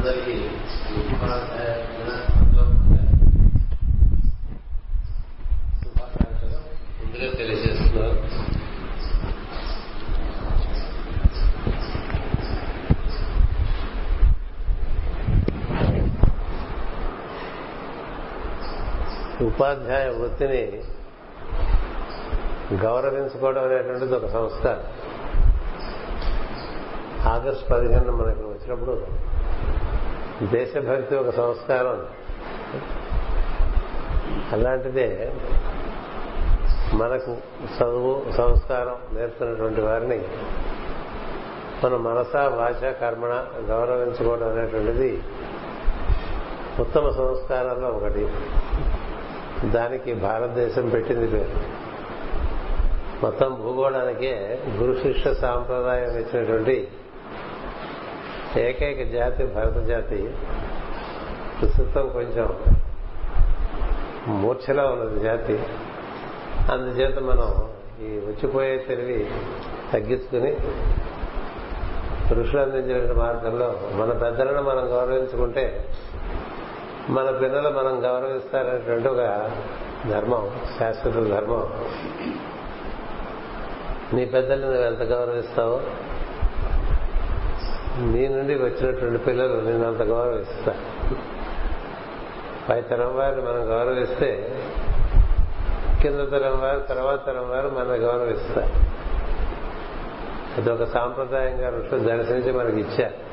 అందరికీ ఉపాధ్యాయ శుభాకాంక్షలు. ముందుగా తెలియజేస్తున్నారు. ఉపాధ్యాయ వృత్తిని గౌరవించుకోవడం అనేటువంటిది ఒక సంస్కారం ఆగస్టు పదిహేను మనకు వచ్చినప్పుడు దేశభక్తి ఒక సంస్కారం. అలాంటిదే మనకు చదువు సంస్కారం నేర్పుతున్నటువంటి వారిని మన మనస వాచ కర్మణ గౌరవించుకోవడం అనేటువంటిది ఉత్తమ సంస్కారాల్లో ఒకటి. దానికి భారతదేశం పెట్టింది పేరు. మొత్తం భూగోళానికే గురు శిష్య సాంప్రదాయం ఇచ్చినటువంటి ఏకైక జాతి భరత జాతి ప్రస్తుతం కొంచెం మూర్ఛలో ఉన్నది జాతి. అందుచేత మనం ఈ వచ్చిపోయే తెలివి తగ్గించుకుని పురుషులు అందించిన మార్గంలో మన పెద్దలను మనం గౌరవించుకుంటే మన పిల్లలు మనం గౌరవిస్తారనేటువంటి ఒక ధర్మం శాశ్వత ధర్మం. నీ పెద్దల్ని నువ్వు ఎంత గౌరవిస్తావో నీ నుండి వచ్చినటువంటి పిల్లలు నేను అంత గౌరవిస్తా. పై తరం వారిని మనం గౌరవిస్తే కింద తరం వారు తర్వాత తరం వారు మన గౌరవిస్తారు అది ఒక సాంప్రదాయంగా ఋషులు దర్శించి మనకి ఇచ్చారు.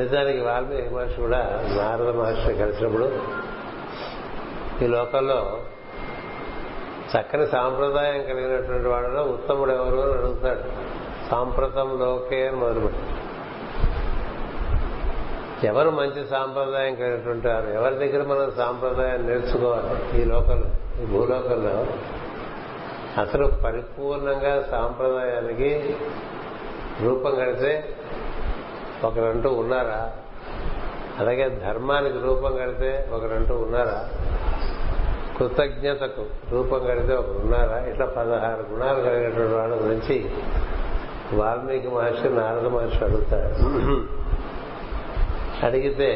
నిజానికి వాల్మీకి మహర్షి కూడా నారద మహర్షిని కలిసినప్పుడు ఈ లోకంలో చక్కని సాంప్రదాయం కలిగినటువంటి వాళ్ళలో ఉత్తముడు ఎవరు అని అడుగుతాడు. సాంప్రతం లోకే మొదలుపెట్టి ఎవరు మంచి సాంప్రదాయం కలిగినట్టుంటారు ఎవరి దగ్గర మనం సాంప్రదాయం నేర్చుకోవాలి? ఈ లోకంలో ఈ భూలోకంలో అసలు పరిపూర్ణంగా సాంప్రదాయానికి రూపం కడితే ఒకరంటూ ఉన్నారా? అలాగే ధర్మానికి రూపం కడితే ఒకరంటూ ఉన్నారా? కృతజ్ఞతకు రూపం కడితే ఒకరు ఉన్నారా? ఇట్లా పదహారు గుణాలు కలిగినటువంటి వాళ్ళ గురించి వాల్మీకి మహర్షి నారద మహర్షి అడుగుతారు. అడిగితే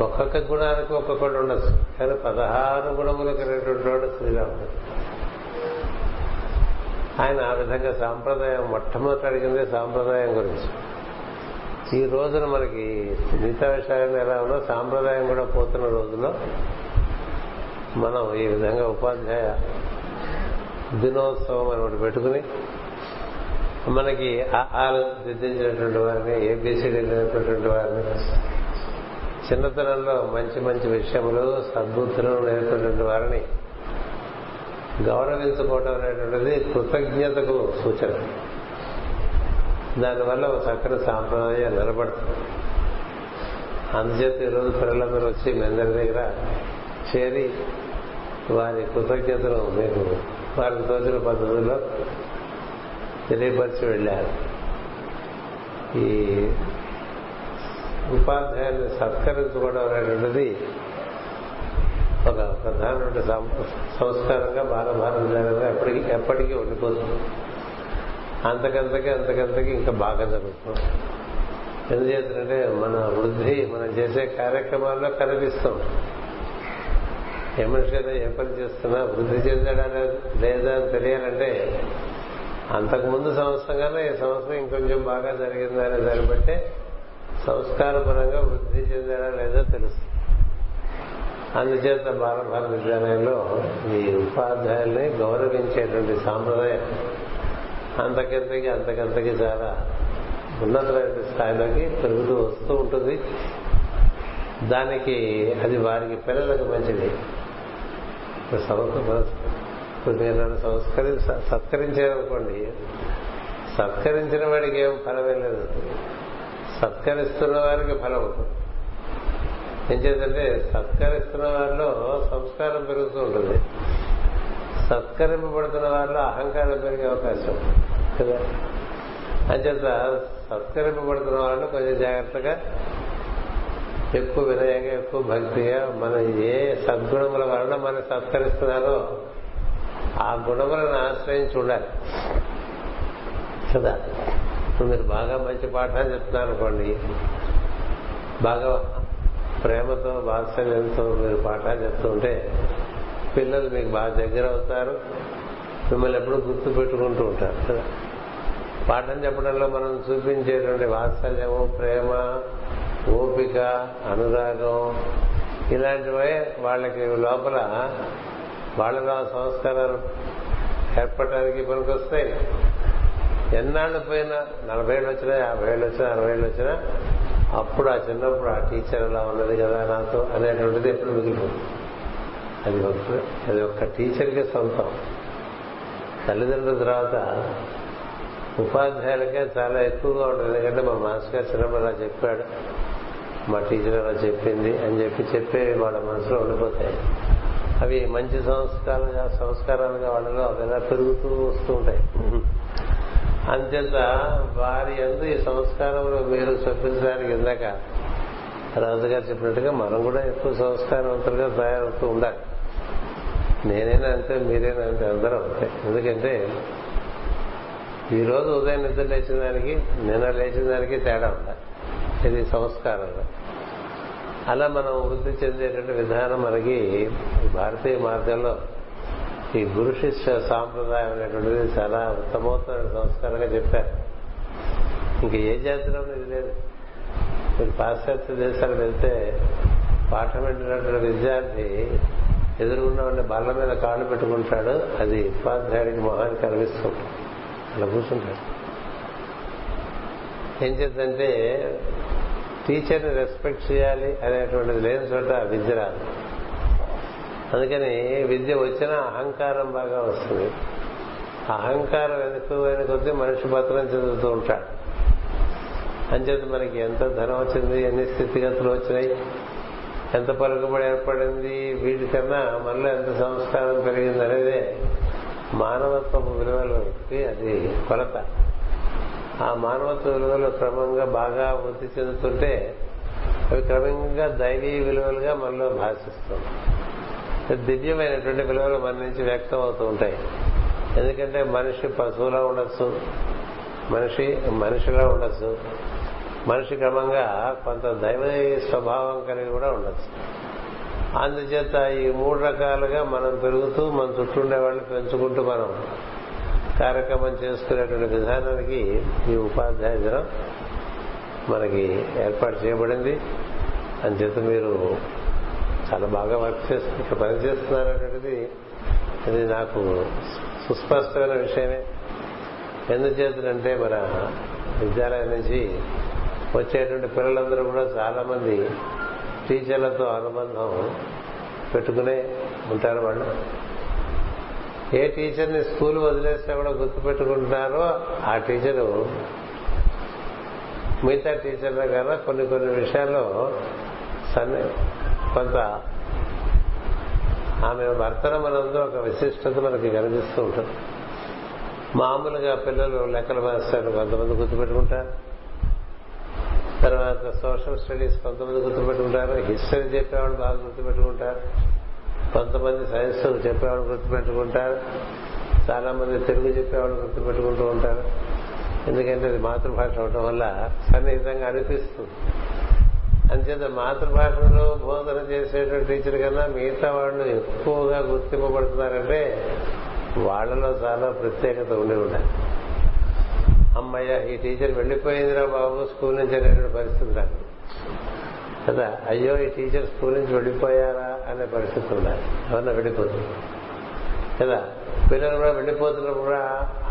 ఒక్కొక్క గుణానికి ఒక్కొక్కటి ఉండొచ్చు కానీ పదహారు గుణములు కలిగినటువంటి వాడు శ్రీరాముడు. ఆయన ఆ విధంగా సాంప్రదాయం మొట్టమొదటి అడిగింది సాంప్రదాయం గురించి. ఈ రోజున మనకి మిగతా విషయాలు ఎలా ఉన్నా సాంప్రదాయం కూడా పోతున్న రోజుల్లో మనం ఈ విధంగా ఉపాధ్యాయ దినోత్సవం అని ఒకటి పెట్టుకుని మనకి ఆలు దిద్దించినటువంటి వారిని ఏబిసిడి నేర్పినటువంటి వారిని చిన్నతనంలో మంచి మంచి విషయములు సద్బుద్ధులను నేర్పినటువంటి వారిని గౌరవించుకోవటం అనేటువంటిది కృతజ్ఞతకు సూచన. దానివల్ల ఒక చక్కని సాంప్రదాయం నిలబడుతుంది. అందుచేత ఈరోజు పిల్లలందరూ వచ్చి మీ అందరి దగ్గర చేరి వారి కృతజ్ఞతను మీకు వారికి తోచిన పద్ధతుల్లో తెలియపరిచి వెళ్ళారు. ఈ ఉపాధ్యాయుల్ని సత్కరించుకోవడం అనేటువంటిది ఒక ప్రధానమైన సంస్కారంగా బాలభారతీయంగా ఎప్పటికీ ఎప్పటికీ ఉండిపోతుంది. అంతకంతకి అంతకంతకి ఇంకా బాగా జరుగుతుంది. ఎందుచేతంటే మన వృద్ధి మనం చేసే కార్యక్రమాల్లో కనిపిస్తాం. ఏ మనిషి కదా ఏ పని చేస్తున్నా వృద్ధి చెందడా లేదా అని తెలియాలంటే అంతకుముందు సంవత్సరం కన్నా ఈ సంవత్సరం ఇంకొంచెం బాగా జరిగిందా అనే దాన్ని బట్టే సంస్కారపరంగా వృద్ధి చెందారా లేదా తెలుస్తుంది. అందుచేత బాలభారత విద్యాలయంలో ఈ ఉపాధ్యాయుల్ని గౌరవించేటువంటి సాంప్రదాయం అంతకంతకి అంతకంతకి చాలా ఉన్నతమైన స్థాయిలోకి పెరుగుతూ వస్తూ ఉంటుంది. దానికి అది వారికి పిల్లలకు మంచిది. ఇప్పుడు మీరు నన్ను సంస్కరి సత్కరించారనుకోండి సత్కరించిన వాడికి ఏం ఫలమే లేదు. సత్కరిస్తున్న వారికి ఫలం ఉంటుంది. ఏం చేద్దంటే సత్కరిస్తున్న వారిలో సంస్కారం పెరుగుతూ ఉంటుంది. సత్కరింపబడుతున్న వారిలో అహంకారం పెరిగే అవకాశం కదా? అంచేత సత్కరింపబడుతున్న వాళ్ళు కొంచెం జాగ్రత్తగా ఎక్కువ వినయంగా ఎక్కువ భక్తిగా మన ఏ సద్గుణముల వలన మనం సత్కరిస్తున్నారో ఆ గుణములను ఆశ్రయించి ఉండాలి. కదా? ఇప్పుడు మీరు బాగా మంచి పాఠాలు చెప్తున్నారు అనుకోండి బాగా ప్రేమతో వాత్సల్యంతో మీరు పాఠాలు చెప్తూ ఉంటే పిల్లలు మీకు బాగా దగ్గర అవుతారు మిమ్మల్ని ఎప్పుడూ గుర్తు పెట్టుకుంటూ ఉంటారు కదా? పాఠం చెప్పడంలో మనం చూపించేటువంటి వాత్సల్యము ప్రేమ ఓపిక అనురాగం ఇలాంటివే వాళ్ళకి లోపల వాళ్ళలో ఆ సంస్కారాలు ఏర్పడటానికి పనికొస్తాయి. ఎన్నాళ్ళు పోయినా నలభై ఏళ్ళు వచ్చినా యాభై ఏళ్ళు వచ్చినా అరవై ఏళ్ళు వచ్చినా అప్పుడు ఆ చిన్నప్పుడు ఆ టీచర్ అలా ఉన్నది కదా నాతో అనేటువంటిది ఎప్పుడు మిగిలిపోతుంది అది ఒక అది ఒక్క టీచర్కి సొంతం. తల్లిదండ్రుల తర్వాత ఉపాధ్యాయులకే చాలా ఎక్కువగా ఉంటుంది. ఎందుకంటే మా మాస్టర్ గారు చిన్నప్పుడు అలా చెప్పాడు. మా టీచర్ అలా చెప్పింది అని చెప్పి చెప్పేవి వాళ్ళ మనసులో ఉండిపోతాయి. అవి మంచి సంస్కారాలుగా సంస్కారాలుగా వాళ్ళలో అవి ఎలా పెరుగుతూ వస్తూ ఉంటాయి. అంతేత వారి ఎందు ఈ సంస్కారంలో మీరు చూపించడానికి ఇందాక రాజు గారు చెప్పినట్టుగా మనం కూడా ఎక్కువ సంస్కారవంతులుగా తయారవుతూ ఉండాలి. నేనైనా అంతే మీరైనా అంతే అందరం అంతే. ఎందుకంటే ఈ రోజు ఉదయం నిద్ర లేచిన దానికి నిన్న లేచిన దానికి తేడా ఉండాలి. ఇది సంస్కారంలో. అలా మనం వృద్ధి చెందేటువంటి విధానం మనకి భారతీయ మార్గంలో ఈ గురు శిష్య సాంప్రదాయం అనేటువంటిది చాలా ఉత్తమోత్తమైన సంస్కారంగా చెప్పారు. ఇంకా ఏ జాతిలో ఇది లేదు. మీరు పాశ్చాత్య దేశాలకు వెళ్తే పాఠం వింటున్నటువంటి విద్యార్థి ఎదురుకున్న ఉండే బల్ల మీద కాళ్ళు పెట్టుకుంటాడు అది ఉపాధ్యాయుడికి మొహానికి కనిపిస్తుంది అలా కూర్చుంటాడు. ఏం చేద్దంటే టీచర్ని రెస్పెక్ట్ చేయాలి అనేటువంటిది లేని చోట విద్య రాదు. అందుకని విద్య వచ్చిన అహంకారం బాగా వస్తుంది. అహంకారం ఎక్కువైన కొద్దీ మనిషి భద్రం చెందుతూ ఉంటాడు. అంచేత మనకి ఎంత ధనం వచ్చింది ఎన్ని స్థితిగతులు వచ్చినాయి ఎంత పలుకుబడి ఏర్పడింది వీటికన్నా మనలో ఎంత సంస్కారం పెరిగింది అనేదే మానవత్వపు విలువలకి అది కొలత. ఆ మానవత్వ విలువలు క్రమంగా బాగా వృద్ధి చెందుతుంటే అవి క్రమంగా దైవీ విలువలుగా మనలో భాషిస్తుంది దివ్యమైనటువంటి విలువలు మన నుంచి వ్యక్తం అవుతూ ఉంటాయి. ఎందుకంటే మనిషి పశువులా ఉండొచ్చు మనిషి మనిషిలా ఉండొచ్చు మనిషి క్రమంగా కొంత దైవ స్వభావం కలిగి కూడా ఉండొచ్చు. అందుచేత ఈ మూడు రకాలుగా మనం పెరుగుతూ మన చుట్టూ ఉండే వాళ్ళు పెంచుకుంటూ మనం కార్యక్రమం చేసుకునేటువంటి విధానానికి ఈ ఉపాధ్యాయ దినం మనకి ఏర్పాటు చేయబడింది. అంచేత మీరు చాలా బాగా వర్క్ చేస్తూ ఇక్కడ పని చేస్తున్నారనేది ఇది నాకు సుస్పష్టమైన విషయమే. ఎందుచేతంటే మన విద్యాలయం నుంచి వచ్చేటువంటి పిల్లలందరూ కూడా చాలా మంది టీచర్లతో అనుబంధం పెట్టుకునే ఉంటారు వాళ్ళు. ఏ టీచర్ని స్కూల్ వదిలేస్తే కూడా గుర్తుపెట్టుకుంటున్నారో ఆ టీచరు మిగతా టీచర్ల కన్నా కొన్ని కొన్ని విషయాల్లో సన్ని కొంత ఆమె వర్తన మనందు ఒక విశిష్టత మనకి కనిపిస్తూ ఉంటుంది. మామూలుగా పిల్లలు లెక్కలు మాస్టర్లు కొంతమంది గుర్తుపెట్టుకుంటారు. తర్వాత సోషల్ స్టడీస్ కొంతమంది గుర్తుపెట్టుకుంటారు. హిస్టరీ చెప్పేవాళ్ళు బాగా గుర్తుపెట్టుకుంటారు. కొంతమంది సైన్స్లు చెప్పేవాళ్ళు గుర్తుపెట్టుకుంటారు. చాలా మంది తెలుగు చెప్పేవాళ్ళు గుర్తుపెట్టుకుంటూ ఉంటారు. ఎందుకంటే అది మాతృభాష అవడం వల్ల సన్నిహితంగా అనిపిస్తుంది. అంచేత మాతృభాషలో బోధన చేసేటువంటి టీచర్ కన్నా మిగతా వాళ్ళు ఎక్కువగా గుర్తింపబడుతున్నారంటే వాళ్ళలో చాలా ప్రత్యేకత ఉండి ఉండాలి. అమ్మయ్య ఈ టీచర్ వెళ్ళిపోయిందిరా బాబు స్కూల్ నుంచి అనేటువంటి పరిస్థితి రాదు. కదా అయ్యో ఈ టీచర్ స్కూల్ నుంచి వెళ్ళిపోయారా అనే పరిస్థితి ఉండాలి. ఎవరన్నా వెళ్ళిపోతుంది కదా పిల్లలు కూడా వెళ్ళిపోతున్నప్పుడు కూడా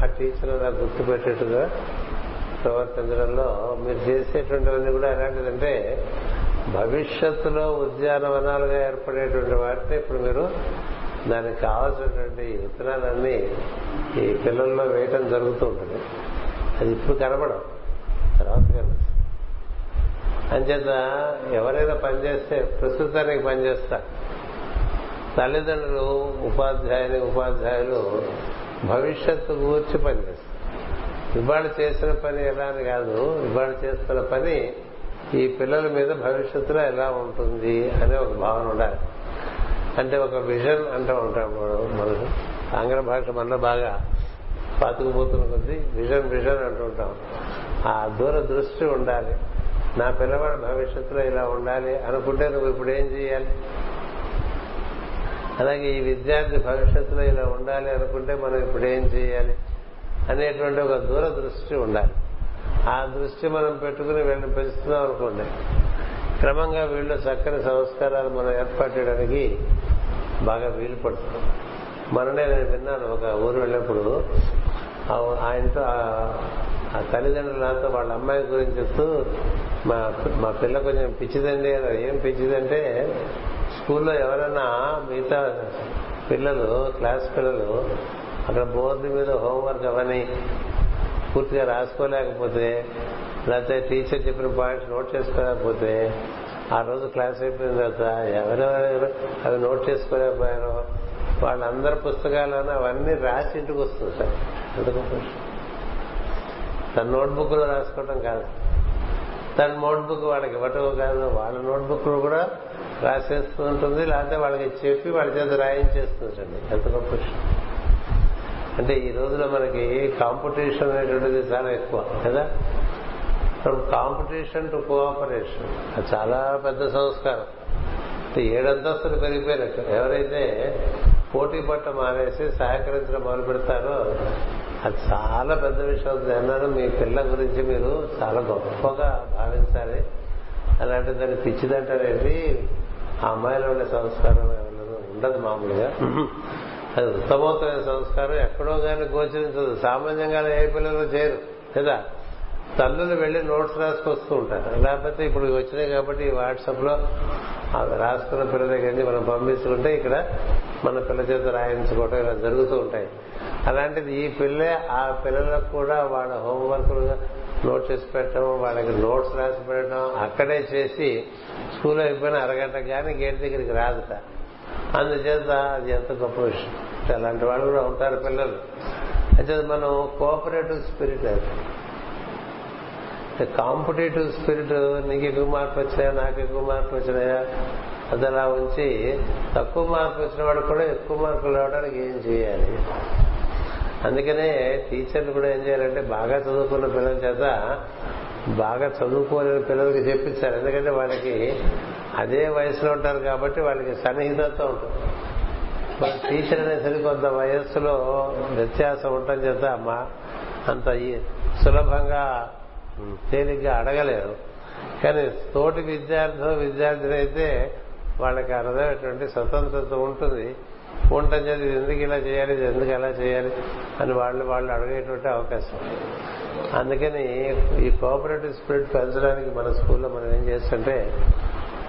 ఆ టీచర్ అలా గుర్తుపెట్టేట్టుగా ప్రవర్తించడంలో మీరు చేసేటువంటివన్నీ కూడా ఎలాంటిదంటే భవిష్యత్తులో ఉద్యానవనాలుగా ఏర్పడేటువంటి వాటిని ఇప్పుడు మీరు దానికి కావాల్సినటువంటి విత్తనాలన్నీ ఈ పిల్లల్లో వేయటం జరుగుతూ ఉంటుంది. అది ఇప్పుడు కనబడం తర్వాత కనిపిస్తుంది అంచేత ఎవరైనా పనిచేస్తే ప్రస్తుతానికి పనిచేస్తా. తల్లిదండ్రులు ఉపాధ్యాయుని ఉపాధ్యాయులు భవిష్యత్తు గూర్చి పనిచేస్తారు. ఇవాళ చేసిన పని ఎలా అని కాదు ఇవాళ చేస్తున్న పని ఈ పిల్లల మీద భవిష్యత్తులో ఎలా ఉంటుంది అనే ఒక భావన ఉండాలి. అంటే ఒక విజన్ అంటూ ఉంటాం మనం ఆంగ్ల భాష మనలో బాగా పాతుకుపోతున్న కొద్దీ విజన్ విజన్ అంటుంటాం ఆ దూర దృష్టి ఉండాలి. నా పిల్లవాడు భవిష్యత్తులో ఇలా ఉండాలి అనుకుంటే నువ్వు ఇప్పుడు ఏం చేయాలి? అలాగే ఈ విద్యార్థి భవిష్యత్తులో ఇలా ఉండాలి అనుకుంటే మనం ఇప్పుడు ఏం చేయాలి? అనేటువంటి ఒక దూరదృష్టి ఉండాలి. ఆ దృష్టి మనం పెట్టుకుని వీళ్ళని పెంచుతున్నాం అనుకోండి. క్రమంగా వీళ్ళు చక్కని సంస్కారాలు మనం ఏర్పాటేయడానికి బాగా వీలు పడుతుంది. మననే నేను విన్నాను ఒక ఊరు వెళ్ళినప్పుడు ఆయనతో ఆ- తల్లిదండ్రులతో తల్లిదండ్రులు నాతో వాళ్ళ అమ్మాయి గురించి చెప్తూ మా మా పిల్ల కొంచెం పిచ్చిదండి ఏం పిచ్చిదంటే స్కూల్లో ఎవరైనా మిగతా పిల్లలు క్లాస్ పిల్లలు అక్కడ బోర్డు మీద హోంవర్క్ అవన్నీ పూర్తిగా రాసుకోలేకపోతే లేకపోతే టీచర్ చెప్పిన పాయింట్స్ నోట్ చేసుకోలేకపోతే ఆ రోజు క్లాస్ అయిపోయిన తర్వాత ఎవరెవరు అవి నోట్ చేసుకోలేకపోయారో వాళ్ళందరి పుస్తకాలను అవన్నీ రాసి ఇంటికి వస్తుంది సార్. తన నోట్బుక్లో రాసుకోవటం కాదు. తన నోట్బుక్ వాళ్ళకి ఇవ్వటం కాదు. వాళ్ళ నోట్బుక్లో కూడా రాసేస్తూ ఉంటుంది లేకపోతే వాళ్ళకి చెప్పి వాళ్ళ చేత రాయించేస్తుంటండి ఎంత గొప్ప విషయం అంటే ఈ రోజులో మనకి కాంపిటీషన్ అనేటువంటిది చాలా ఎక్కువ కదా? ఫ్రమ్ కాంపిటీషన్ టు కోఆపరేషన్ అది చాలా పెద్ద సంస్కారం. ఏడంతస్తులు పెరిగిపోయినట్టు. ఎవరైతే పోటీ పట్ట మానేసి సహకరించడం మొదలు పెడతారో అది చాలా పెద్ద విషయం అవుతుంది. అన్నాను మీ పిల్ల గురించి మీరు చాలా గొప్పగా భావించాలి. అలాంటి దాన్ని పిచ్చిదంటారేంటి? ఆ అమ్మాయిలో ఉండే సంస్కారం ఏమన్నా ఉండదు మామూలుగా. అది ఉత్తమోత్తమైన సంస్కారం ఎక్కడో కానీ గోచరించదు. సామాన్యంగా ఏ పిల్లలు చేయరు కదా తల్లులు వెళ్ళి నోట్స్ రాసుకొస్తూ ఉంటారు. లేకపోతే ఇప్పుడు వచ్చినాయి కాబట్టి వాట్సాప్లో రాసుకున్న పిల్లల దగ్గర మనం పంపిస్తుంటే ఇక్కడ మన పిల్ల చేత రాయించుకోవటం ఇలా జరుగుతూ ఉంటాయి. అలాంటిది ఈ పిల్లే ఆ పిల్లలకు కూడా వాళ్ళ హోంవర్క్ నోట్ చేసి పెట్టడం వాళ్ళకి నోట్స్ రాసి పెట్టడం అక్కడే చేసి స్కూల్ అయిపోయిన అరగంట కానీ గేట్ దగ్గరికి రాదుట. అందుచేత అది ఎంత గొప్ప విషయం. అలాంటి వాళ్ళు కూడా ఉంటారు పిల్లలు. అయితే మనం కోఆపరేటివ్ స్పిరిట్ అది. కాంపిటేటివ్ స్పిరిట్ నీకు ఎక్కువ మార్పు వచ్చినాయా నాకు ఎక్కువ మార్పు వచ్చినాయా? అది అలా ఉంచి తక్కువ మార్పు వచ్చిన వాడు కూడా ఎక్కువ మార్కులు రావడానికి ఏం చేయాలి? అందుకనే టీచర్లు కూడా ఏం చేయాలంటే బాగా చదువుకున్న పిల్లల చేత బాగా చదువుకోలేని పిల్లలకి చెప్పించారు ఎందుకంటే వాళ్ళకి అదే వయసులో ఉంటారు కాబట్టి వాళ్ళకి సన్నిహితత్వం ఉంటుంది. మన టీచర్ అనేసరికి కొంత వయస్సులో వ్యత్యాసం ఉండటం చేత మా అంత సులభంగా తేలిగ్గా అడగలేరు కానీ తోటి విద్యార్థులు విద్యార్థిని వాళ్ళకి అర్థమైనటువంటి స్వతంత్రత ఉంటుంది. ఉండటం చేత ఇది ఎందుకు ఇలా చేయాలి ఇది ఎందుకు ఎలా చేయాలి అని వాళ్ళు వాళ్ళు అడిగేటువంటి అవకాశం. అందుకని ఈ కోఆపరేటివ్ స్పిరిట్ పెంచడానికి మన స్కూల్లో మనం ఏం చేస్తుంటే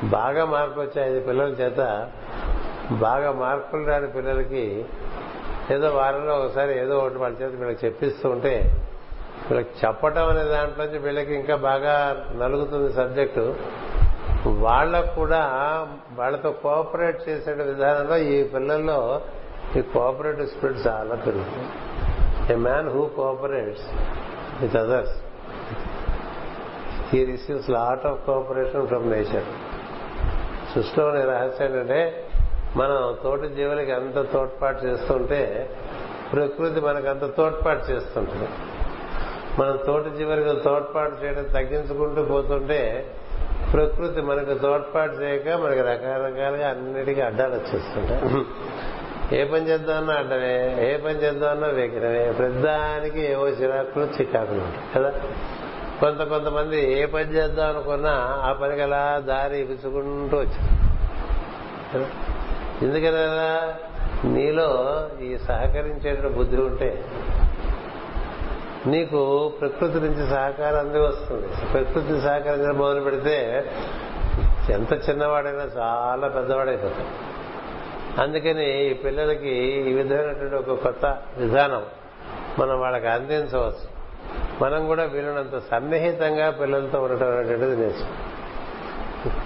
బాగా మార్పు వచ్చే ఐదు పిల్లల చేత. బాగా మార్కులు రాని పిల్లలకి ఏదో వారంలో ఒకసారి ఏదో ఒకటి వాళ్ళ చేత వీళ్ళకి చెప్పిస్తూ ఉంటే వీళ్ళకి చెప్పటం అనే దాంట్లోంచి వీళ్ళకి ఇంకా బాగా నలుగుతుంది సబ్జెక్టు. వాళ్ళకు కూడా వాళ్ళతో కోఆపరేట్ చేసే విధానంలో ఈ పిల్లల్లో ఈ కోఆపరేటివ్ స్పిరిట్ చాలా పెరుగుతుంది. A man who cooperates with others. He receives lot of cooperation from nature. సృష్టిలోని రహస్యం ఏంటంటే మనం తోటి జీవులకి ఎంత తోడ్పాటు చేస్తుంటే ప్రకృతి మనకు అంత తోడ్పాటు చేస్తుంటుంది. మనం తోటి జీవులకు తోడ్పాటు చేయడం తగ్గించుకుంటూ పోతుంటే ప్రకృతి మనకు తోడ్పాటు చేయక మనకి రకరకాలుగా అన్నిటికీ అడ్డాలు వచ్చేస్తుంటాయి. ఏ పని చేద్దామన్నా అడ్డమే ఏ పని చేద్దామన్నా విగ్రహమే. ప్రతిదానికి ఏవో చిరాకులు చికాకులు ఉంటాయి కదా? కొంత కొంతమంది ఏ పని చేద్దాం అనుకున్నా ఆ పనికి అలా దారి ఇప్పించుకుంటూ వచ్చారు. ఎందుకనగా నీలో ఈ సహకరించేట బుద్ధి ఉంటే నీకు ప్రకృతి నుంచి సహకారం అంది వస్తుంది ప్రకృతి సహకరించడం మొదలు పెడితే ఎంత చిన్నవాడైనా చాలా పెద్దవాడైపోతాడు. అందుకని ఈ పిల్లలకి ఈ విధమైనటువంటి ఒక కొత్త విధానం మనం వాళ్ళకి అందించవచ్చు. మనం కూడా వీలునంత సన్నిహితంగా పిల్లలతో ఉండటం అనేటువంటిది నేర్చు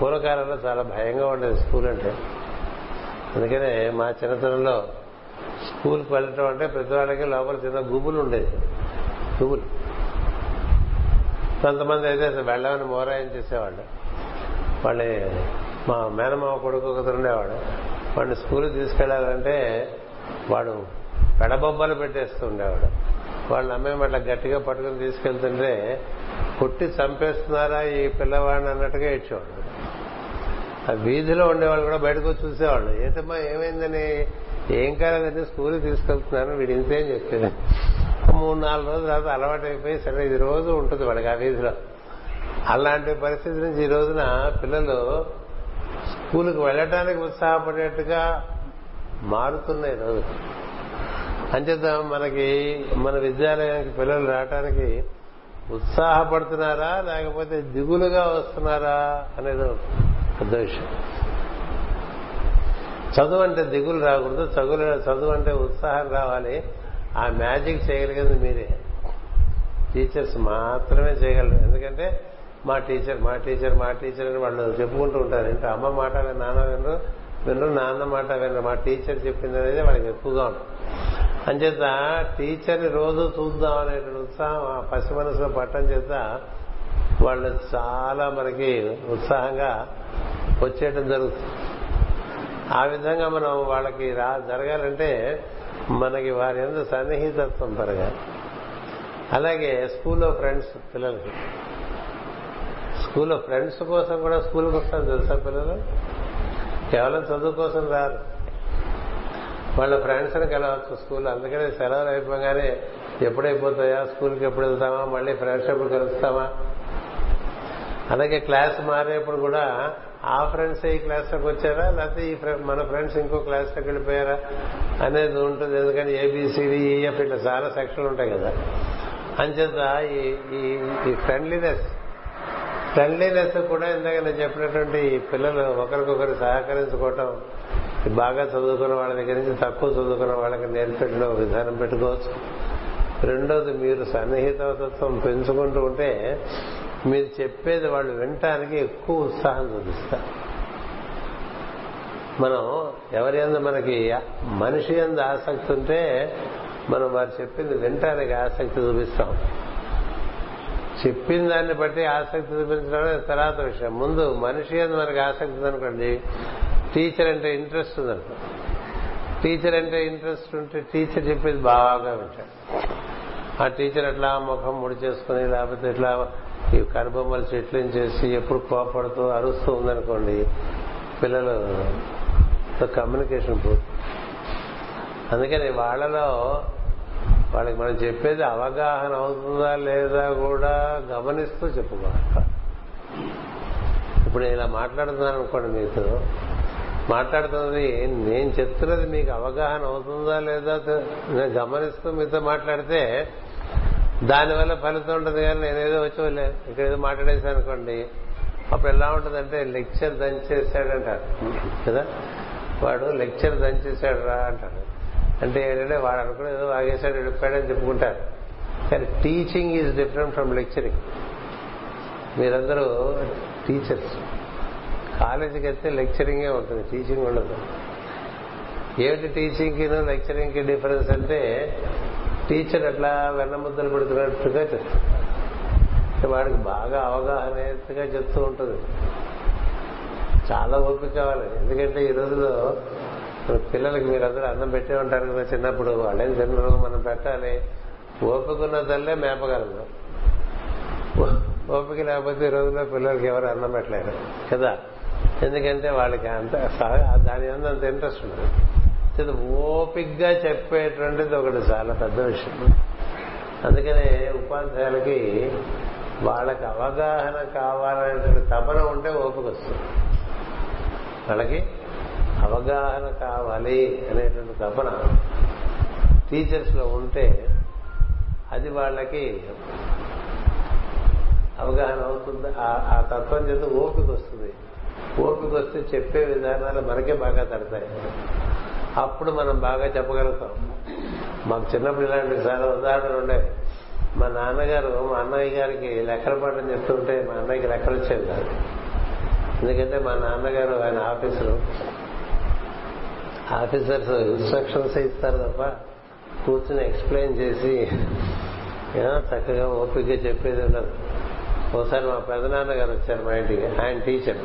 పూర్వకాలంలో చాలా భయంగా ఉండేది స్కూల్ అంటే. అందుకనే మా చిన్నతనంలో స్కూల్కి వెళ్ళటం అంటే ప్రతి వాళ్ళకి లోపల చిన్న గుబులు ఉండేది. గుబులు కొంతమంది అయితే అసలు వెళ్ళమని మోరాయం చేసేవాళ్ళు. వాళ్ళ మా మేనమామ కొడుకు ఒకరు ఉండేవాడు. వాడిని స్కూల్ తీసుకెళ్ళాలంటే వాడు పెడబొబ్బలు పెట్టేస్తూ ఉండేవాడు. వాళ్ళ అమ్మాయి అట్లా గట్టిగా పట్టుకుని తీసుకెళ్తుంటే కొట్టి చంపేస్తున్నారా ఈ పిల్లవాడిని అన్నట్టుగా ఏడ్చేవాడు. ఆ వీధిలో ఉండేవాళ్ళు కూడా బయటకు వచ్చి చూసేవాళ్ళు. ఏంటమ్మా ఏమైందని? ఏం కాలేదని స్కూల్కి తీసుకెళ్తున్నాను వీడు అని చెప్పేది. మూడు నాలుగు రోజుల తర్వాత అలవాటు అయిపోయి సరే ఇది రోజు ఉంటుంది వాడికి ఆ వీధిలో. అలాంటి పరిస్థితి నుంచి ఈ రోజున పిల్లలు స్కూల్కి వెళ్ళటానికి ఉత్సాహపడేట్టుగా మారుతున్నాయి రోజు అంచేత మనకి మన విద్యాలయానికి పిల్లలు రావటానికి ఉత్సాహపడుతున్నారా లేకపోతే దిగులుగా వస్తున్నారా అనేది పెద్ద విషయం. చదువు అంటే దిగులు రాకూడదు చదువు చదువు అంటే ఉత్సాహం రావాలి. ఆ మ్యాజిక్ చేయగలిగింది మీరే. టీచర్స్ మాత్రమే చేయగలరు. ఎందుకంటే మా టీచర్ మా టీచర్ మా టీచర్ అని వాళ్ళు చెప్పుకుంటూ ఉంటారు. అంటే అమ్మ మాట నాన్న వినరు. వినరు నాన్న మాట వినరు. మా టీచర్ చెప్పింది అనేది వాళ్ళకి ఎక్కువగా ఉంటుంది. అంచేత టీచర్ని రోజు చూద్దాం అనేటువంటి ఉత్సాహం ఆ పసి మనసులో పట్టడం చేత వాళ్ళు చాలా మనకి ఉత్సాహంగా వచ్చేయటం జరుగుతుంది. ఆ విధంగా మనం వాళ్ళకి రా జరగాలంటే మనకి వారి ఎందుకు సన్నిహితత్వం పెరగాలి. అలాగే స్కూల్లో ఫ్రెండ్స్ పిల్లలకి. స్కూల్లో ఫ్రెండ్స్ కోసం కూడా స్కూల్కి వస్తారు తెలుసా పిల్లలు? కేవలం చదువు కోసం రారు. వాళ్ళ ఫ్రెండ్స్ని కలవచ్చు స్కూల్. అందుకనే సెలవులు అయిపోగానే ఎప్పుడైపోతాయా? స్కూల్కి ఎప్పుడు వెళ్తామా? మళ్ళీ ఫ్రెండ్స్ ఎప్పుడు కలుస్తామా? అలాగే క్లాస్ మారేప్పుడు కూడా ఆ ఫ్రెండ్స్ ఈ క్లాస్లోకి వచ్చారా? లేకపోతే ఈ మన ఫ్రెండ్స్ ఇంకో క్లాస్లోకి వెళ్ళిపోయారా? అనేది ఉంటుంది. ఎందుకంటే ఏబిసిడి ఈఎఫ్ ఇట్లా చాలా సెక్షన్లు ఉంటాయి కదా. అంచేత ఈ ఫ్రెండ్లీనెస్ ఫ్రెండ్లీనెస్ కూడా ఇందాక నేను చెప్పినటువంటి ఈ పిల్లలు ఒకరికొకరు సహకరించుకోవటం బాగా చదువుకున్న వాళ్ళ దగ్గర నుంచి తక్కువ చదువుకున్న వాళ్ళకి నేర్పెట్టిన విధానం పెట్టుకోవచ్చు. రెండోది మీరు సన్నిహితత్వం పెంచుకుంటూ ఉంటే మీరు చెప్పేది వాళ్ళు వినటానికి ఎక్కువ ఉత్సాహం చూపిస్తారు. మనం ఎవరి ఎందు మనకి మనిషి ఎందు ఆసక్తి ఉంటే మనం వారు చెప్పింది వినటానికి ఆసక్తి చూపిస్తాం. చెప్పిన దాన్ని బట్టి ఆసక్తి చూపించడం తర్వాత విషయం. ముందు మనిషి అని మనకి ఆసక్తి ఉందనుకోండి టీచర్ అంటే ఇంట్రెస్ట్ ఉందనుకో టీచర్ అంటే ఇంట్రెస్ట్ ఉంటే టీచర్ చెప్పేది బాగా వింటాడు. ఆ టీచర్ ఎట్లా ముఖం ముడి చేసుకుని లేకపోతే ఇట్లా ఈ కనుబొమ్మలు చెట్లు చేసి ఎప్పుడు కోపడుతూ అరుస్తూ ఉందనుకోండి పిల్లలు కమ్యూనికేషన్ పూర్తి అందుకని వాళ్ళలో వాళ్ళకి మనం చెప్పేది అవగాహన అవుతుందా లేదా కూడా గమనిస్తూ చెప్పుకోవాలి. ఇప్పుడు ఇలా మాట్లాడుతున్నాను అనుకోండి మీతో. మాట్లాడుతున్నది నేను చెప్తున్నది మీకు అవగాహన అవుతుందా లేదా నేను గమనిస్తూ మీతో మాట్లాడితే దానివల్ల ఫలితం ఉంటుంది కానీ నేనేదో వచ్చి ఇక్కడ ఏదో మాట్లాడేసాను అనుకోండి. అప్పుడు ఎలా ఉంటుందంటే లెక్చర్ దంచేసాడంటారు కదా? వాడు లెక్చర్ దంచేసాడు రా అంటాడు అంటే ఏంటంటే వాడు అనుకుని ఏదో వాగేశాడు వెళ్ళిపోయాడని చెప్పుకుంటారు. కానీ teaching is different from lecturing మీరందరూ టీచర్స్ కాలేజీకి వెళ్తే లెక్చరింగే ఉంటుంది టీచింగ్ ఉండదు. ఏమిటి టీచింగ్కి లెక్చరింగ్కి డిఫరెన్స్ అంటే టీచర్ అట్లా వెన్నముద్దలు పెడుతున్నట్టుగా చెప్తాడు వాడికి బాగా అవగాహన అవగాహనగా చెప్తూ ఉంటుంది. చాలా ఓపిక కావాలి. ఎందుకంటే ఈ రోజులో పిల్లలకి మీరందరూ అన్నం పెట్టే ఉంటారు కదా చిన్నప్పుడు వాళ్ళేం తినరు మనం పెట్టాలి. ఓపికన్న తల్లే మేపగలదు ఓపిక లేకపోతే ఈ రోజుల్లో పిల్లలకి ఎవరు అన్నం పెట్టలేరు కదా? ఎందుకంటే వాళ్ళకి అంత దాని అంత ఇంట్రెస్ట్ ఉండదు. ఓపిగ్గా చెప్పేటువంటిది ఒకటి చాలా పెద్ద విషయం. అందుకనే ఉపాధ్యాయులకి వాళ్ళకి అవగాహన కావాలనేటువంటి తపన ఉంటే ఓపిక వస్తుంది. వాళ్ళకి అవగాహన కావాలి అనేటువంటి తపన టీచర్స్లో ఉంటే అది వాళ్ళకి అవగాహన అవుతుంది. ఆ తత్వం చేత ఓపిక వస్తుంది. ఓపిక వస్తే చెప్పే విధానాలు మనకే బాగా తడతాయి. అప్పుడు మనం బాగా చెప్పగలుగుతాం. మాకు చిన్నప్పుడు ఇలాంటి చాలా ఉదాహరణలు ఉండేవి. మా నాన్నగారు మా అన్నయ్య గారికి లెక్కల పాఠం చెప్తుంటే మా అన్నయ్యకి లెక్కలు వచ్చేది కాదు. ఎందుకంటే మా నాన్నగారు ఆయన ఆఫీసులు ఆఫీసర్స్ ఇన్స్ట్రక్షన్స్ ఇస్తారు తప్ప కూర్చుని ఎక్స్ప్లెయిన్ చేసి చక్కగా ఓపికగా చెప్పేది ఉండదు. ఒకసారి మా పెదనాన్నగారు వచ్చారు మా ఇంటికి ఆయన టీచర్.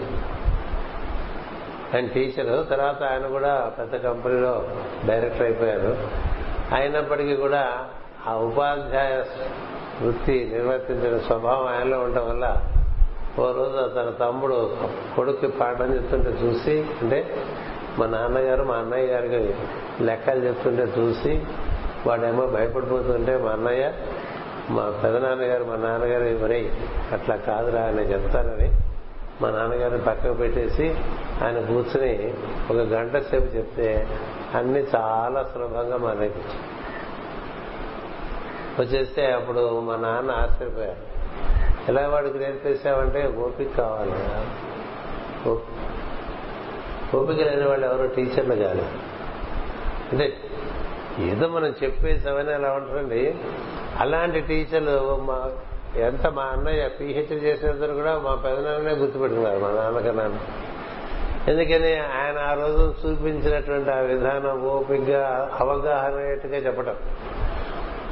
ఆయన టీచర్. తర్వాత ఆయన కూడా పెద్ద కంపెనీలో డైరెక్టర్ అయిపోయారు. అయినప్పటికీ కూడా ఆ ఉపాధ్యాయ వృత్తి నిర్వర్తించిన స్వభావం ఆయనలో ఉండటం వల్ల ఓ రోజు తన తమ్ముడు కొడుకు పాఠం చెప్తుంటే చూసి అంటే మా నాన్నగారు మా అన్నయ్య గారికి లెక్కలు చెప్తుంటే చూసి వాడేమో భయపడిపోతుంటే మా అన్నయ్య మా పెదనాన్నగారు మా నాన్నగారు మరే అట్లా కాదురా అని చెప్తానని మా నాన్నగారిని పక్కకు పెట్టేసి ఆయన కూర్చుని ఒక గంట సేపు చెప్తే అన్ని చాలా సులభంగా మా దగ్గర వచ్చేస్తే అప్పుడు మా నాన్న ఆశ్చర్యపోయారు. ఎలా వాడికి నేర్పేసావంటే ఓపిక కావాలి కదా. ఓపిక లేని వాళ్ళు ఎవరో టీచర్లు కాదు. అంటే ఏదో మనం చెప్పేసామని అలా ఉంటారండి. అలాంటి టీచర్లు మా ఎంత మా అన్నయ్య పిహెచ్డి చేసినందుకు కూడా మా పెదనాన్నే గుర్తుపెట్టుకున్నారు మా నాన్నకన్నా ఎందుకని ఆయన ఆ రోజు చూపించినటువంటి ఆ విధానం ఓపికగా అవగాహనగా చెప్పడం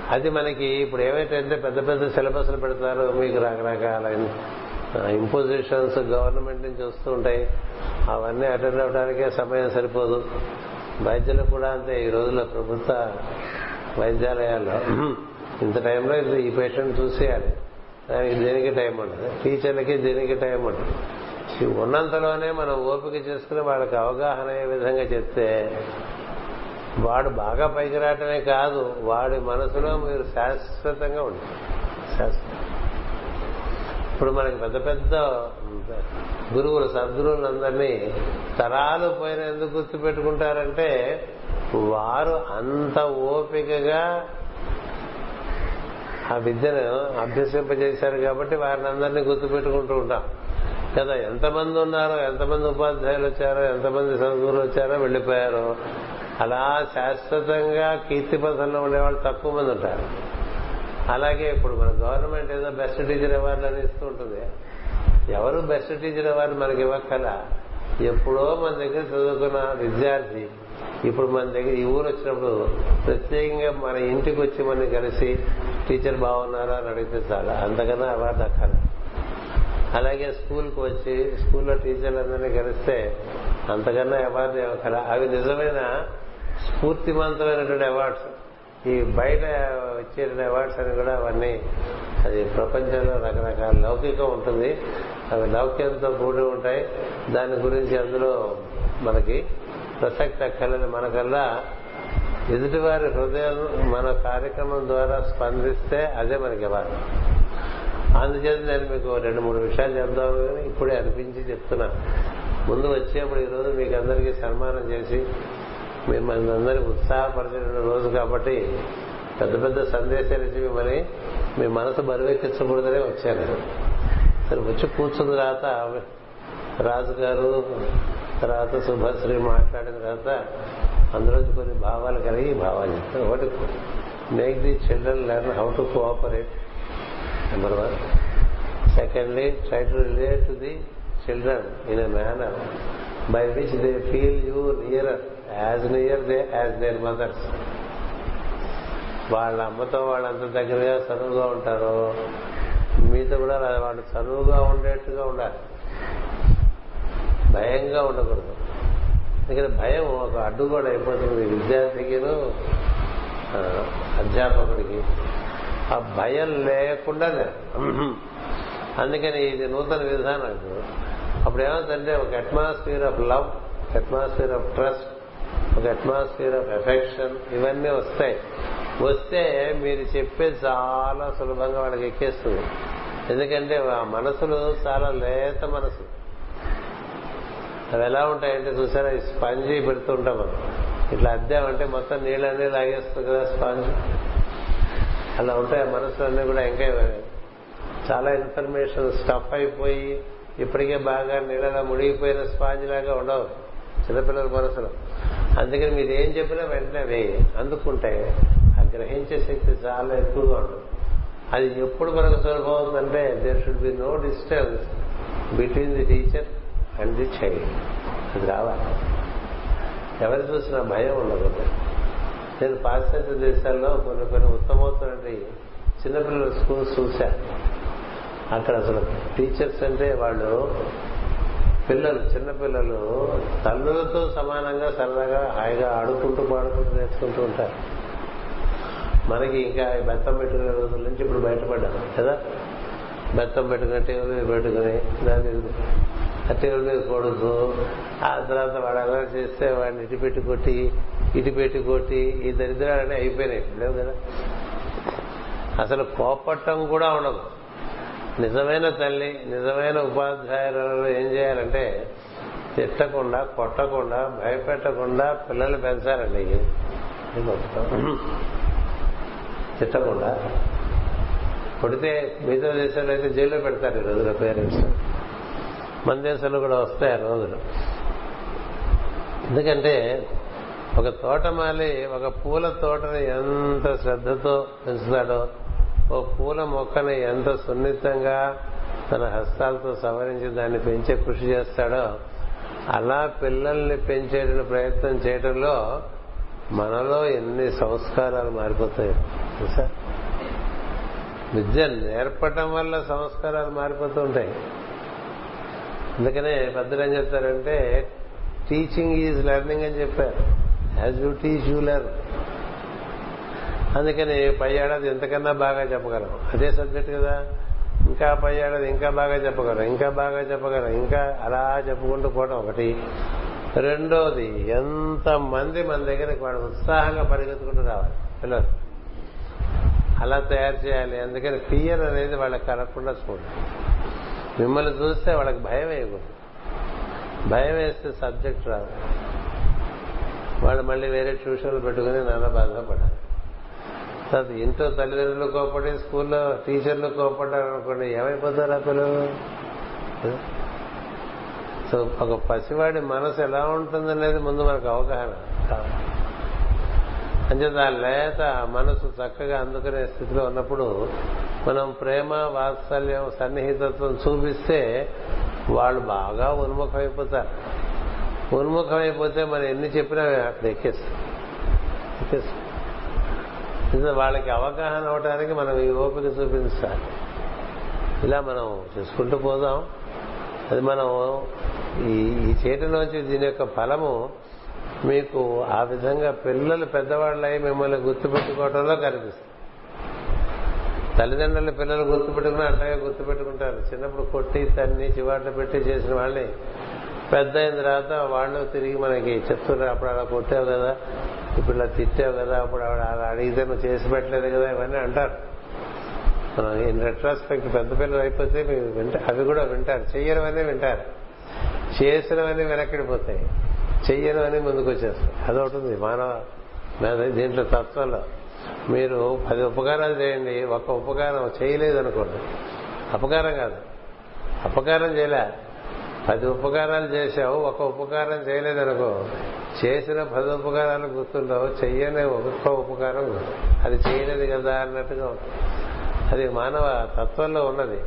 అది మనకి ఇప్పుడు ఏమైతే పెద్ద పెద్ద సిలబస్లు పెడతారు మీకు రకరకాల ఇంపోజిషన్స్ గవర్నమెంట్ నుంచి వస్తూ ఉంటాయి. అవన్నీ అటెండ్ అవడానికే సమయం సరిపోదు. వైద్యులు కూడా అంతే ఈ రోజుల్లో ప్రభుత్వ వైద్యాలయాల్లో. ఇంత టైంలో ఈ పేషెంట్ చూసేయాలి. దానికి దీనికి టైం ఉండదు టీచర్లకి దీనికి టైం ఉండదు ఉన్నంతలోనే మనం ఓపిక చేసుకుని వాళ్ళకి అవగాహన అయ్యే విధంగా చెప్తే వాడు బాగా పైకి రావటమే కాదు వాడి మనసులో మీరు శాశ్వతంగా ఉంటారు. శాశ్వతం. ఇప్పుడు మనకి పెద్ద పెద్ద గురువులు సద్గురువులందరినీ తరాలు పోయిన ఎందుకు గుర్తు పెట్టుకుంటారంటే వారు అంత ఓపికగా ఆ విద్యను అభ్యసింపజేశారు కాబట్టి వారిని అందరినీ గుర్తుపెట్టుకుంటూ ఉంటాం. కదా ఎంతమంది ఉన్నారో ఎంతమంది ఉపాధ్యాయులు వచ్చారో ఎంతమంది సద్గురులు వచ్చారో వెళ్ళిపోయారో అలా శాశ్వతంగా కీర్తి పథంలో ఉండేవాళ్ళు తక్కువ మంది ఉంటారు. అలాగే ఇప్పుడు మన గవర్నమెంట్ ఏదో బెస్ట్ టీచర్ అవార్డు అని ఇస్తూ ఉంటుంది. ఎవరు బెస్ట్ టీచర్ అవార్డు మనకి ఇవ్వక్కల. ఎప్పుడో మన దగ్గర చదువుకున్న విద్యార్థి ఇప్పుడు మన దగ్గర ఈ ఊరు వచ్చినప్పుడు ప్రత్యేకంగా మన ఇంటికి వచ్చి మనం కలిసి టీచర్ బాగున్నారా అని అడిగితే చాలా. అంతకన్నా అవార్డు అక్కర్లేదు అలాగే స్కూల్కి వచ్చి స్కూల్లో టీచర్లందరినీ కలిస్తే అంతకన్నా అవార్డు ఇవ్వకల అవి నిజమైన స్ఫూర్తివంతమైనటువంటి అవార్డ్స్. ఈ బయట వచ్చే అవార్డ్స్ అని కూడా అవన్నీ అది ప్రపంచంలో రకరకాల లౌకికం ఉంటుంది. అవి లౌక్యంతో కూడి ఉంటాయి. దాని గురించి అందులో మనకి ప్రసక్తి అక్కర్లేదు మనకల్లా ఎదుటివారి హృదయం మన కార్యక్రమం ద్వారా స్పందిస్తే అదే మనకి వారు అందుచేత నేను మీకు రెండు మూడు విషయాలు చెప్దాము కానీ ఇప్పుడే అనిపించి చెప్తున్నా. ముందు వచ్చేప్పుడు ఈరోజు మీకు అందరికీ సన్మానం చేసి మిమ్మల్ని అందరినీ ఉత్సాహపరిచిన రోజు కాబట్టి పెద్ద పెద్ద సందేశాలు ఇచ్చి మిమ్మల్ని మీ మనసు బరువెక్కించకూడదనే వచ్చాను సరే వచ్చి కూర్చున్న తర్వాత రాజు గారు తర్వాత శుభశ్రీ మాట్లాడిన తర్వాత అందులో కొన్ని భావాలు కలిగి భావాలు చెప్తారు ఒకటి make the children learn how to cooperate number one secondly try to relate to the children in a manner by which they feel you near as near they as their mothers వాళ్ళ అమ్మతో వాళ్ళంత దగ్గరగా చనువుగా ఉంటారు మీతో కూడా వాళ్ళు చనువుగా ఉండేట్టుగా ఉండాలి. భయంగా ఉండకూడదు. ఎందుకంటే భయం ఒక అడ్డు కూడా అయిపోతుంది విద్యార్థికిను అధ్యాపకుడికి. ఆ భయం లేకుండా అందుకని ఇది నూతన విధానం అప్పుడు ఏమవుతుందంటే ఒక atmosphere of love atmosphere of trust ఒక అట్మాస్ఫియర్ ఆఫ్ ఎఫెక్షన్ ఇవన్నీ వస్తాయి. వస్తే మీరు చెప్పేది చాలా సులభంగా వాళ్ళకి ఎక్కేస్తుంది. ఎందుకంటే ఆ మనసులు చాలా లేత మనసు. అవి ఎలా ఉంటాయంటే చూసారా? ఈ పెడుతూ పెడుతుంటాం మనం. ఇట్లా అద్దామంటే మొత్తం నీళ్ళన్నీ లాగేస్తుంది కదా స్పాంజ్. అలా ఉంటాయి మనసులన్నీ కూడా ఇంకా చాలా ఇన్ఫర్మేషన్ స్టఫ్ అయిపోయి ఇప్పటికే బాగా నీళ్ళలా మునిగిపోయిన స్పాంజ్ లాగా ఉండవు చిన్నపిల్లల మనసులు. అందుకని మీరు ఏం చెప్పినా వెంటనే అవి అందుకుంటాయి ఆ గ్రహించే శక్తి చాలా ఎక్కువగా ఉంటుంది. అది ఎప్పుడు మనకు సులభం అవుతుందంటే there should be no distance between the teacher and చేయి అది రావాలి. ఎవరు చూసినా భయం ఉండదు. నేను పాశ్చాత్య దేశాల్లో కొన్ని కొన్ని ఉత్తమవుతున్నటువంటి చిన్నపిల్లల స్కూల్స్ చూశాను అక్కడ అసలు టీచర్స్ అంటే వాళ్ళు పిల్లలు చిన్నపిల్లలు తల్లులతో సమానంగా సరదాగా హాయిగా ఆడుకుంటూ పాడుకుంటూ నేర్చుకుంటూ ఉంటారు. మనకి ఇంకా బెత్తం పెట్టుకునే రోజుల నుంచి ఇప్పుడు బయటపడ్డాం కదా? బెత్తం పెట్టుకుంటే పెట్టుకుని దాని టేబుల్ మీద కొడుతూ ఆ తర్వాత వాడు అలా చేస్తే వాడిని ఇటు పెట్టి కొట్టి ఇటు పెట్టి కొట్టి ఈ దరిద్రాలన్నీ అయిపోయినాయి. లేవు కదా? అసలు కోపట్టం కూడా ఉండదు. నిజమైన తల్లి నిజమైన ఉపాధ్యాయులు ఏం చేయాలంటే తిట్టకుండా కొట్టకుండా భయపెట్టకుండా పిల్లలు పెంచాలండి. తిట్టకుండా. కొడితే మిగతా దేశాలు అయితే జైల్లో పెడతారు ఈ రోజున పేరెంట్స్. మన దేశంలో కూడా వస్తాయి ఆ రోజులు. ఎందుకంటే ఒక తోటమాలి ఒక పూల తోటని ఎంత శ్రద్ధతో పెంచుతాడో ఓ పూల మొక్కని ఎంత సున్నితంగా తన హస్తాలతో సవరించి దాన్ని పెంచే కృషి చేస్తాడో అలా పిల్లల్ని పెంచే ప్రయత్నం చేయడంలో మనలో ఎన్ని సంస్కారాలు మారిపోతాయి తెలుసా? విద్య నేర్పటం వల్ల సంస్కారాలు మారిపోతూ ఉంటాయి. అందుకనే పెద్దలు ఏం చెప్తారంటే టీచింగ్ ఈజ్ లెర్నింగ్ అని చెప్పారు. As you teach you learn అందుకని పై ఏడాది ఎంతకన్నా బాగా చెప్పగలం. అదే సబ్జెక్ట్ కదా. ఇంకా పై ఏడాది ఇంకా బాగా చెప్పగలం. ఇంకా బాగా చెప్పగలం. ఇంకా అలా చెప్పుకుంటూ పోవడం ఒకటి. రెండోది ఎంత మంది మన దగ్గరికి వాడు ఉత్సాహంగా పరిగెత్తుకుంటూ రావాలి. పిల్లలు. అలా తయారు చేయాలి. అందుకని ఫియర్ అనేది వాళ్ళకి కలగకుండా చూడాలి. మిమ్మల్ని చూస్తే వాళ్ళకి భయం వేయకూడదు. భయం వేస్తే సబ్జెక్ట్ రాదు. వాళ్ళు మళ్ళీ వేరే ట్యూషన్లు పెట్టుకుని నాన్న బాధపడాలి. తర్వాత ఇంట్లో తల్లిదండ్రులు కోపడి స్కూల్లో టీచర్లు కోపడ్డారు అనుకోండి ఏమైపోతారు ఆ పిల్లలు సో ఒక పసివాడి మనసు ఎలా ఉంటుందనేది ముందు మనకు అవగాహన. కావాలి అంచేత ఆ లేత మనసు చక్కగా అందుకునే స్థితిలో ఉన్నప్పుడు మనం ప్రేమ వాత్సల్యం సన్నిహితత్వం చూపిస్తే వాళ్ళు బాగా ఉన్ముఖమైపోతారు. ఉన్ముఖమైపోతే మనం ఎన్ని చెప్పినా అక్కడ ఎక్కేస్తాం ఎక్కేస్తాం వాళ్ళకి అవగాహన అవడానికి మనం ఈ ఓపిక చూపించాలి. ఇలా మనం చేసుకుంటూ పోదాం. అది మనం ఈ ఈ చేయటంలోంచి దీని యొక్క ఫలము మీకు ఆ విధంగా పిల్లలు పెద్దవాళ్ళై మిమ్మల్ని గుర్తుపెట్టుకోవటంలో కనిపిస్తుంది. తల్లిదండ్రులు పిల్లలు గుర్తుపెట్టుకుని అంటగా గుర్తుపెట్టుకుంటారు. చిన్నప్పుడు కొట్టి తన్ని చివాట్లు పెట్టి చేసిన వాళ్ళని పెద్ద అయిన తర్వాత వాళ్ళు తిరిగి మనకి చెప్తున్నారు అప్పుడు అలా కొట్టావు కదా ఇప్పుడు ఇలా తిట్టావు కదా అప్పుడు ఆవిడ అలా అడిగితే నువ్వు చేసి పెట్టలేదు కదా ఇవన్నీ అంటారు. ఇన్ రెట్రాస్పెక్ట్ పెద్ద పిల్లలు అయిపోతే మీరు వింట అవి కూడా వింటారు. చెయ్యనివన్నీ వింటారు. చేసినవన్నీ వెనక్కిడిపోతాయి. చెయ్యనివన్నీ ముందుకు వచ్చేస్తాయి అదొకటి ఉంది. మానవ దీంట్లో తత్వంలో. మీరు పది ఉపకారాలు చేయండి ఒక ఉపకారం చేయలేదు అనుకోండి అపకారం కాదు. అపకారం చేయలే. పది ఉపకారాలు చేశావు ఒక ఉపకారం చేయలేదనుకో చేసిన పది ఉపకారాలు గుర్తుండవు చెయ్యని ఒక్క ఉపకారం అది చేయలేదు కదా అన్నట్టుగా అది మానవ తత్వంలో ఉన్నది.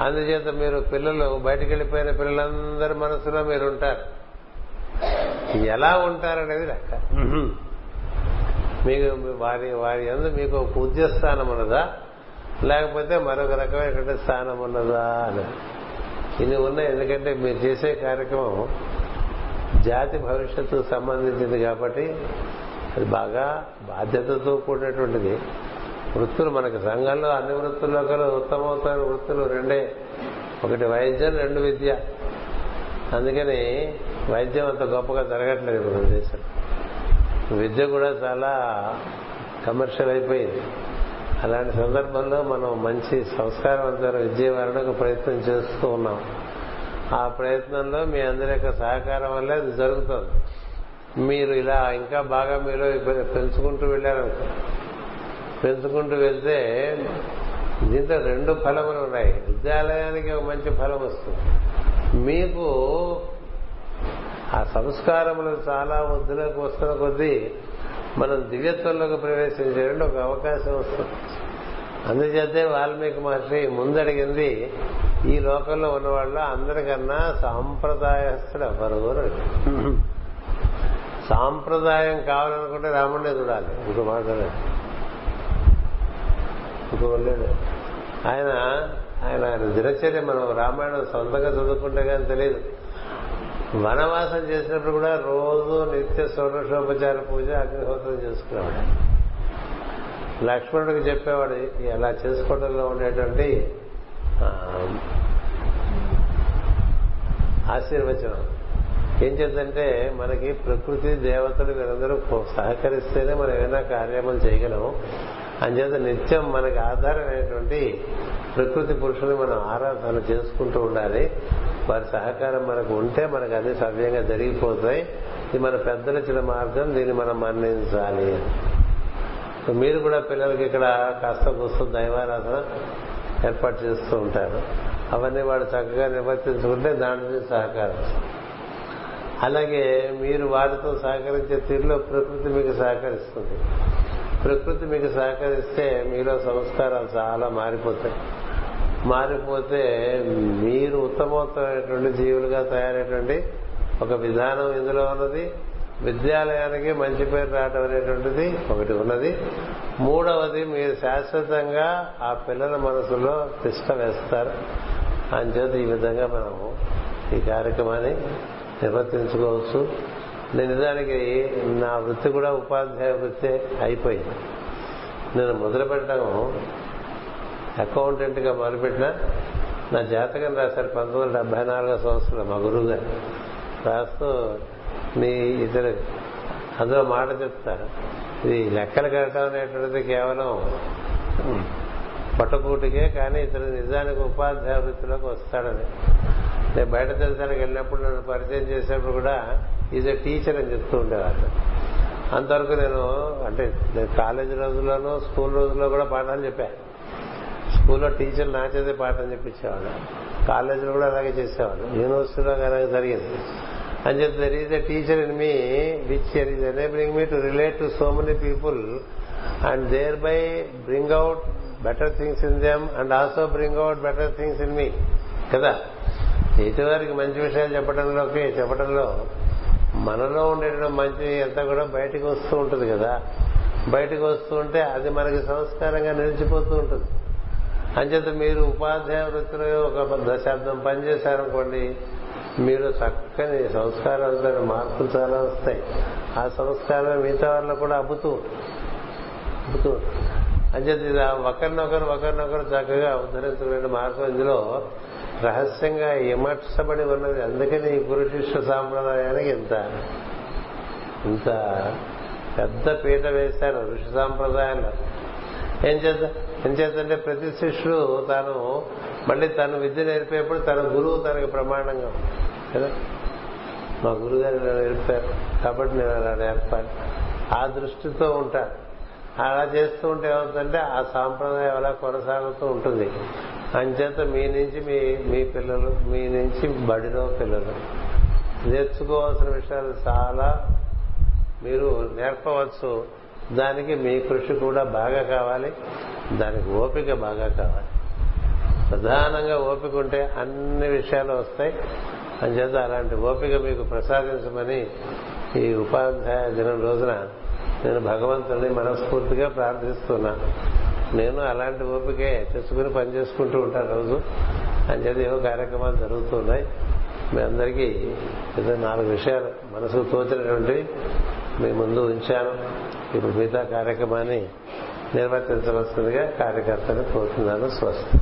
అందుచేత మీరు పిల్లలు బయటికి వెళ్ళిపోయిన పిల్లలందరి మనసులో మీరు ఉంటారు. ఎలా ఉంటారనేది లెక్క. మీకు వారి వారి ఎందు మీకు పూజ్య స్థానం ఉన్నదా? లేకపోతే మరొక రకమైనటువంటి స్థానం ఉన్నదా అని. ఇన్ని ఉన్నాయి ఎందుకంటే మీరు చేసే కార్యక్రమం జాతి భవిష్యత్తుకు సంబంధించింది కాబట్టి అది బాగా బాధ్యతతో కూడినటువంటిది. వృత్తులు మనకి సంఘంలో అన్ని వృత్తుల్లో కల ఉత్తమోత్తమైన వృత్తులు రెండే. ఒకటి వైద్యం రెండు విద్య. అందుకని వైద్యం అంత గొప్పగా జరగట్లేదు మన దేశంలో. విద్య కూడా చాలా కమర్షియల్ అయిపోయింది. అలాంటి సందర్భంలో మనం మంచి సంస్కారవంతమైన విద్య వారడానికి ప్రయత్నం చేస్తూ ఉన్నాం. ఆ ప్రయత్నంలో మీ అందరి యొక్క సహకారం వల్లే అది జరుగుతుంది. మీరు ఇలా ఇంకా బాగా మీలో పెంచుకుంటూ వెళ్ళారనుకో పెంచుకుంటూ వెళ్తే దీంతో రెండు ఫలములు ఉన్నాయి. విద్యాలయానికి ఒక మంచి ఫలం వస్తుంది. మీకు ఆ సంస్కారములు చాలా వద్దులోకి వస్తున్న కొద్దీ మనం దివ్యత్వంలోకి ప్రవేశించేటువంటి ఒక అవకాశం వస్తుంది. అందుచేతే వాల్మీకి మహర్షి ముందడిగింది ఈ లోకంలో ఉన్న వాళ్ళు అందరికన్నా సాంప్రదాయస్తుడు ఎవరు అని సాంప్రదాయం కావాలనుకుంటే రాముడినే చూడాలి. ఇంకో మాట్లాడలేదు ఇంకో లేదు. ఆయన ఆయన ఆయన దినచర్య మనం రామాయణం సొంతంగా చదువుకుంటే కానీ తెలియదు వనవాసం చేసినప్పుడు కూడా రోజు నిత్య షోడశోపచార పూజ అగ్నిహోత్రం చేసుకునేవాడు. లక్ష్మణుడికి చెప్పేవాడు అలా చేసుకోవడంలో ఉండేటువంటి ఆశీర్వచనం. ఏం చేద్దంటే మనకి ప్రకృతి దేవతలు వీరందరూ సహకరిస్తేనే మనం ఏమైనా కార్యములు చేయగలము. అంచేత నిత్యం మనకి ఆధారమైనటువంటి ప్రకృతి పురుషుని మనం ఆరాధన చేసుకుంటూ ఉండాలి. వారి సహకారం మనకు ఉంటే మనకు అన్ని సవ్యంగా జరిగిపోతాయి. ఇది మన పెద్దలు ఇచ్చిన మార్గం దీన్ని మనం మన్నించాలి. మీరు కూడా పిల్లలకి ఇక్కడ కాస్త కూస్తూ దైవారాధన ఏర్పాటు చేస్తూ ఉంటారు. అవన్నీ వాడు చక్కగా నిర్వర్తించుకుంటే దాని సహకారం. అలాగే మీరు వారితో సహకరించే తీరులో ప్రకృతి మీకు సహకరిస్తుంది. ప్రకృతి మీకు సహకరిస్తే మీలో సంస్కారాలు చాలా మారిపోతాయి. మారిపోతే మీరు ఉత్తమోత్తమైనటువంటి జీవులుగా తయారైనటువంటి ఒక విధానం ఇందులో ఉన్నది. విద్యాలయానికి మంచి పేరు రావడం అనేటువంటిది ఒకటి ఉన్నది. మూడవది మీరు శాశ్వతంగా ఆ పిల్లల మనసులో తిష్ట వేస్తారు. అంచేత ఈ విధంగా మనము ఈ కార్యక్రమాన్ని నిర్వర్తించుకోవచ్చు. నిజానికి నా వృత్తి కూడా ఉపాధ్యాయ వృత్తి అయిపోయింది. నేను మొదలు పెట్టడం అకౌంటెంట్ మొదలుపెట్టిన నా జాతకం రాశారు పంతొమ్మిది వందల డెబ్బై నాలుగో సంవత్సరం మా గురువు గారు రాస్తూ నీ ఇతరు అందులో మాట చెప్తారు. ఇది లెక్కలు కట్టడం అనేటువంటిది కేవలం పట్టుకూటికే కానీ ఇతను నిజానికి ఉపాధ్యాయ వృత్తిలోకి వస్తాడని. నేను బయట దేశానికి వెళ్ళినప్పుడు నన్ను పరిచయం చేసేప్పుడు కూడా ఈజ్ ఎ టీచర్ అని చెప్తూ ఉండేవాళ్ళు అంతవరకు నేను అంటే కాలేజ్ రోజుల్లోనూ స్కూల్ రోజుల్లో కూడా పాఠాలు చెప్పాను స్కూల్లో టీచర్ నా చేతే పాఠం చెప్పించేవాడు. కాలేజీలో కూడా అలాగే చేసేవాడు. యూనివర్సిటీలో అలాగే జరిగింది. అని చెప్పి there is a teacher in me which is enabling me to relate to so many people and there by bring out better things in them and also bring out better things in me కదా? ఎదుటివారికి మంచి విషయాలు చెప్పడంలోకి చెప్పడంలో మనలో ఉండేటువంటి మంచి అంతా కూడా బయటకు వస్తూ ఉంటుంది కదా. బయటకు వస్తూ ఉంటే అది మనకి సంస్కారంగా నిలిచిపోతూ ఉంటుంది. అంచేత మీరు ఉపాధ్యాయ వృత్తిలో ఒక దశాబ్దం పనిచేశారనుకోండి మీరు చక్కని సంస్కారాలు మార్పులు చాలా వస్తాయి. ఆ సంస్కారం మిగతా వాళ్ళలో కూడా అబ్బుతూ అబ్బుతూ అంచేత ఇది ఒకరినొకరు ఒకరినొకరు చక్కగా ఉద్ధరించుకునే మార్గం ఇందులో రహస్యంగా ఇమర్చబడి ఉన్నది? అందుకని ఈ పురుషిష్ట సాంప్రదాయానికి ఇంత ఇంత పెద్ద పీట వేశారు ఋషి సాంప్రదాయంలో. ఏం చేద్దాం ఏం చేద్దంటే ప్రతి శిష్యుడు తాను మళ్ళీ తను విద్య నేర్పేప్పుడు తన గురువు తనకి ప్రమాణంగా కదా? మా గురుగారు ఇలా నేర్పారు. కాబట్టి నేను అలా నేర్పాలి. ఆ దృష్టితో ఉంటాను అలా చేస్తూ ఉంటే ఏమవుతుందంటే ఆ సాంప్రదాయం అలా కొనసాగుతూ ఉంటుంది. అంచేత మీ నుంచి మీ మీ పిల్లలు మీ నుంచి బడిలో పిల్లలు. నేర్చుకోవాల్సిన విషయాలు చాలా మీరు నేర్పవచ్చు. దానికి మీ కృషి కూడా బాగా కావాలి. దానికి ఓపిక బాగా కావాలి. ప్రధానంగా ఓపిక ఉంటే అన్ని విషయాలు వస్తాయి. అంచేత అలాంటి ఓపిక మీకు ప్రసాదించమని ఈ ఉపాధ్యాయ దినం రోజున నేను భగవంతుడిని మనస్ఫూర్తిగా ప్రార్థిస్తున్నాను నేను అలాంటి ఓపికే తెచ్చుకుని పనిచేసుకుంటూ ఉంటాను రోజు. అంచేత ఏవో కార్యక్రమాలు జరుగుతున్నాయి. మీ అందరికీ ఏదో నాలుగు విషయాలు మనసుకు తోచినటువంటి మీ ముందు ఉంచాను. ఇప్పుడు మిగతా కార్యక్రమాన్ని నిర్వర్తించవలసిందిగా కార్యకర్తను కోరుతున్నాను. స్వస్తి.